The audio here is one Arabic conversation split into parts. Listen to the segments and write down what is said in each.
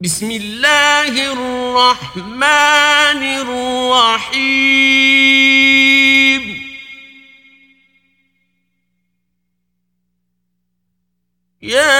بسم الله الرحمن الرحيم. يا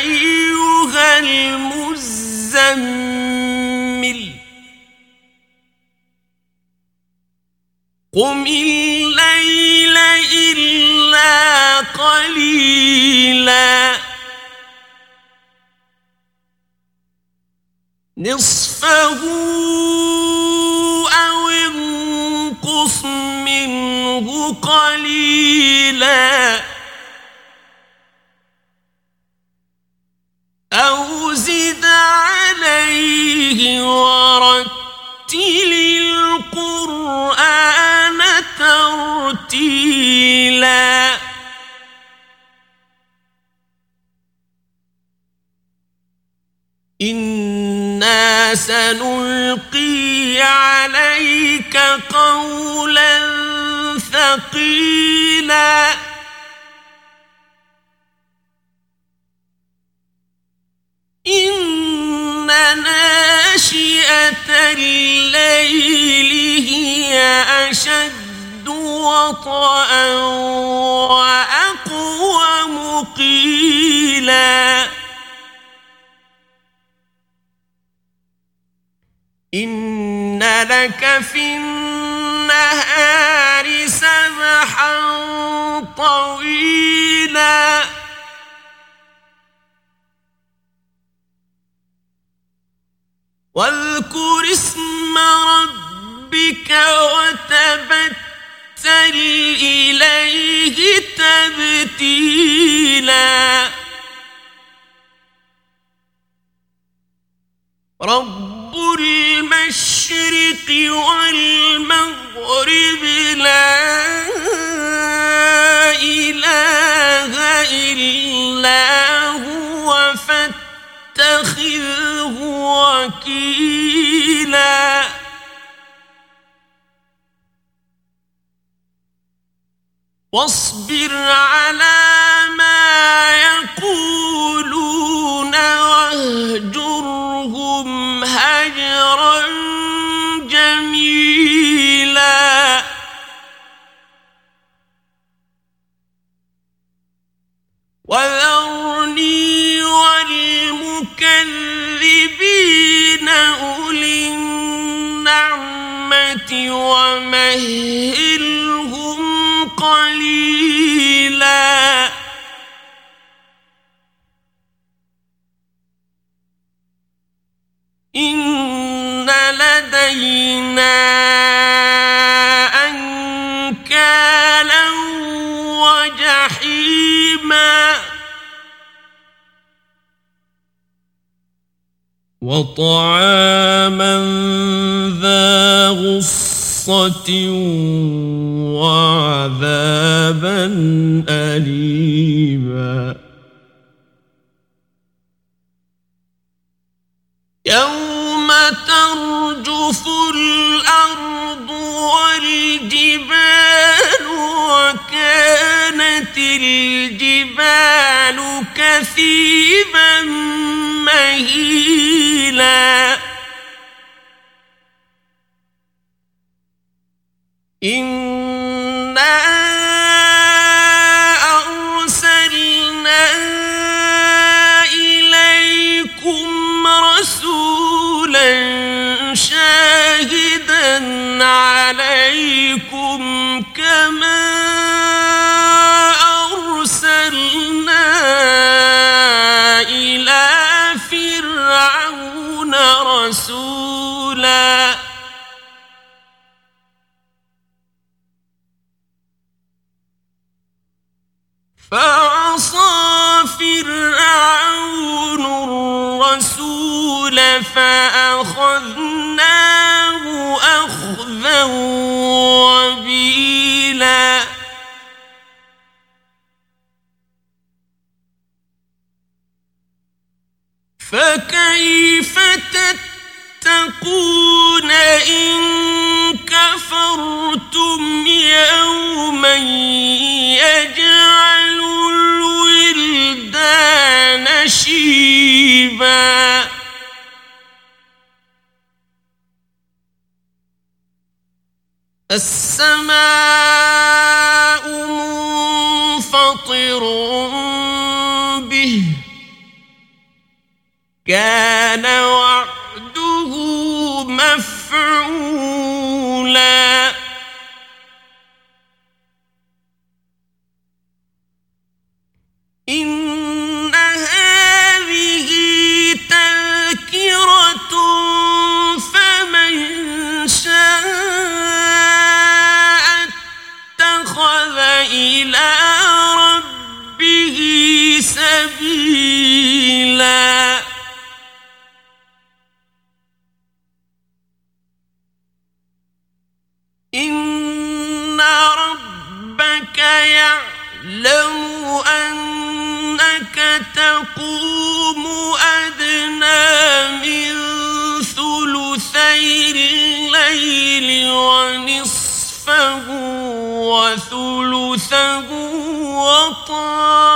أيها المزمل قم الليل إلا قليلاً. نصفه أو انقص منه قليلا أو زد عليه ورتل القرآن ترتيلا إنا سنلقي عليك قولا ثقيلا. إن ناشئة الليل هي أشد وطئا وأقوم قيلا إن لك في النهار سبحا طويلا واذكر اسم ربك وتبتل إليه تبتيلا رب المشرق والمغرب لا إله إلا هو فاتخذه وكيلا. واصبر على ومهلهم قليلا. إن لدينا أنكالا وجحيما. وطعاما ذا وعذابا أليما. يوم ترجف الأرض والجبال وكانت الجبال كثيبا مهيلا. إنا فكيف تتقون إن كفرتم يوما يجعل الولدان شيبا؟ السماء منفطر كان وعده مفعولا يعلم أنك تقوم أدنى من ثلثي الليل ونصفه وثلثه وطائفة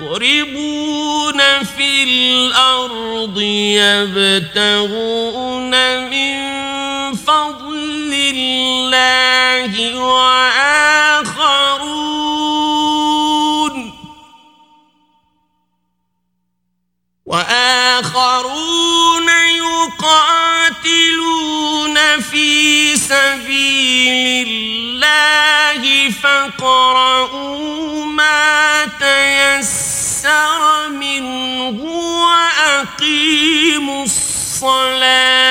يضربون في الأرض يبتغون من فضل الله وآخرون وآخرون يقاتلون في سبيل الله فاقرؤوا ما تيسر منه وأقيموا الصلاة.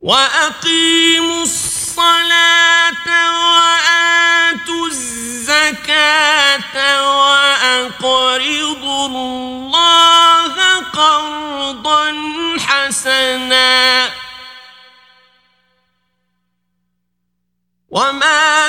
وأقيموا الصلاة وآتوا الزكاة وأقرضوا الله قرضا حسنا. وما